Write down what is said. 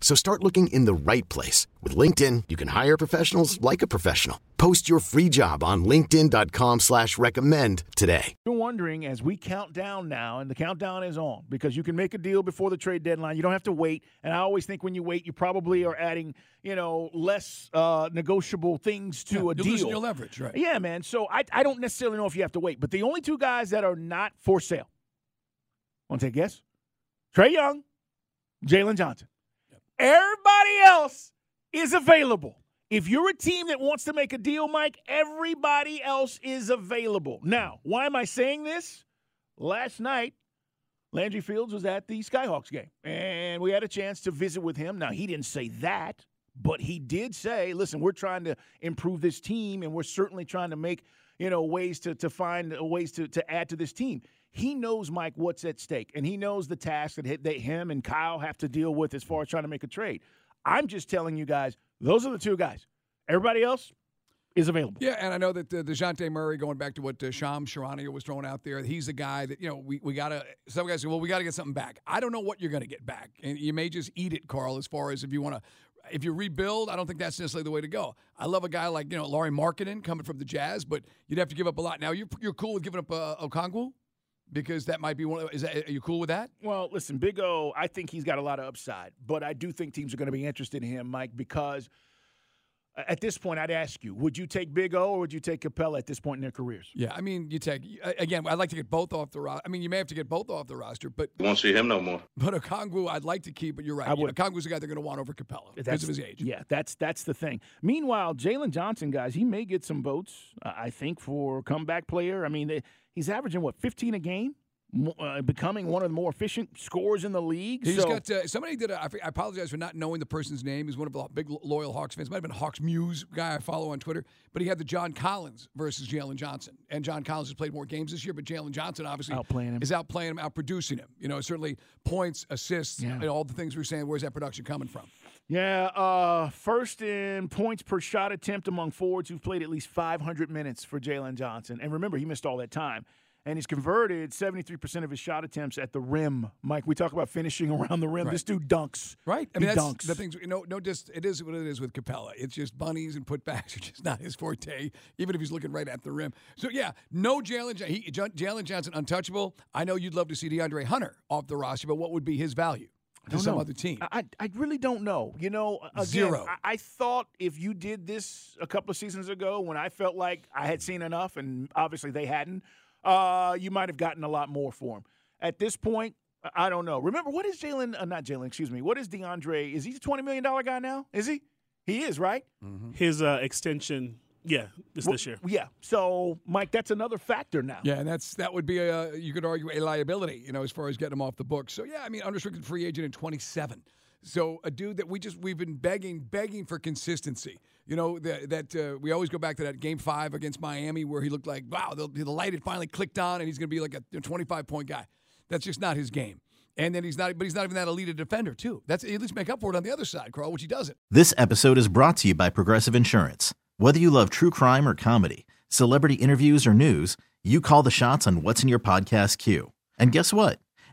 So start looking in the right place. With LinkedIn, you can hire professionals like a professional. Post your free job on linkedin.com slash recommend today. You're wondering as we count down now, and the countdown is on, because you can make a deal before the trade deadline. You don't have to wait. And I always think when you wait, you probably are adding, you know, less uh, negotiable things to Yeah, a you're deal. losing your leverage, right? Yeah, man. So I, I don't necessarily know if you have to wait. But the only two guys that are not for sale, want to take a guess? Trae Young, Jalen Johnson. Everybody else is available. If you're a team that wants to make a deal, Mike, everybody else is available. Now, why am I saying this? Last night, Landry Fields was at the Skyhawks game, and we had a chance to visit with him. Now, he didn't say that, but he did say, listen, we're trying to improve this team, and we're certainly trying to make, you know, ways to, to find ways to, to add to this team. He knows, Mike, what's at stake, and he knows the task that, that him and Kyle have to deal with as far as trying to make a trade. I'm just telling you guys, those are the two guys. Everybody else is available. Yeah, and I know that uh, DeJounte Murray, going back to what uh, Shams Charania was throwing out there, he's the guy that, you know, we, we got to, some guys say, well, we got to get something back. I don't know what you're to get back. And you may just eat it, Carl, as far as if you want to, if you rebuild, I don't think that's necessarily the way to go. I love a guy like, you know, Lauri Markkanen coming from the Jazz, but you'd have to give up a lot. Now, you're, you're cool with giving up uh, Okongwu? Because that might be one of, is that, are you cool with that? Well, listen, Big O, I think he's got a lot of upside, but I do think teams are going to be interested in him, Mike, because at this point, I'd ask you, would you take Big O or would you take Capela at this point in their careers? Yeah, I mean, you take again. I'd like to get both off the roster. I mean, you may have to get both off the roster, but won't see him no more. But Okongwu, I'd like to keep. But you're right. I would. Okongwu's the guy they're going to want over Capela because of his age. Yeah, that's that's the thing. Meanwhile, Jalen Johnson, guys, he may get some votes. uh, I think for comeback player. I mean, they, he's averaging what 15 a game, mo- uh, becoming one of the more efficient scorers in the league. He's so, got uh, somebody did. A, I f- I apologize for not knowing the person's name. He's one of the big loyal Hawks fans. Might have been Hawks Muse guy I follow on Twitter. But he had the John Collins versus Jalen Johnson, and John Collins has played more games this year. But Jalen Johnson obviously Outplaying him. is outplaying him, outproducing him. You know, certainly points, assists, Yeah. and all the things we're saying. Where's that production coming from? Yeah, uh, first in points per shot attempt among forwards who've played at least 500 minutes for Jalen Johnson. And remember, he missed all that time. And he's converted 73% of his shot attempts at the rim. Mike, we talk about finishing around the rim. Right. This dude dunks. Right. I He mean, that's dunks. the things. You know, no, just it is what it is with Capela. It's just bunnies and putbacks are just not his forte, even if he's looking right at the rim. So yeah, no Jalen. He- Jalen Johnson untouchable. I know you'd love to see DeAndre Hunter off the roster, but what would be his value to some know. other team? I, I I really don't know. You know, again, Zero. I, I thought if you did this a couple of seasons ago when I felt like I had seen enough, and obviously they hadn't, uh, you might have gotten a lot more for him. At this point, I- I don't know. Remember, what is Jalen? Uh, not Jalen, excuse me. What is DeAndre? Is he a twenty million dollar guy now? Is he? He is, right? His uh, extension, yeah, it's this year. Yeah. So, Mike, that's another factor now. Yeah, and that's that would be a you could argue a liability, you know, as far as getting him off the books. So yeah, I mean, unrestricted free agent in 27. So a dude that we just we've been begging, begging for consistency. You know that that uh, we always go back to that game five against Miami where he looked like wow, the, the light had finally clicked on, and he's going to be like a 25 point guy. That's just not his game. And then he's not, but he's not even that elite a defender too. That's at least make up for it on the other side, Carl, which he doesn't. This episode is brought to you by Progressive Insurance. Whether you love true crime or comedy, Celebrity interviews or news, you call the shots on what's in your podcast queue. And guess what?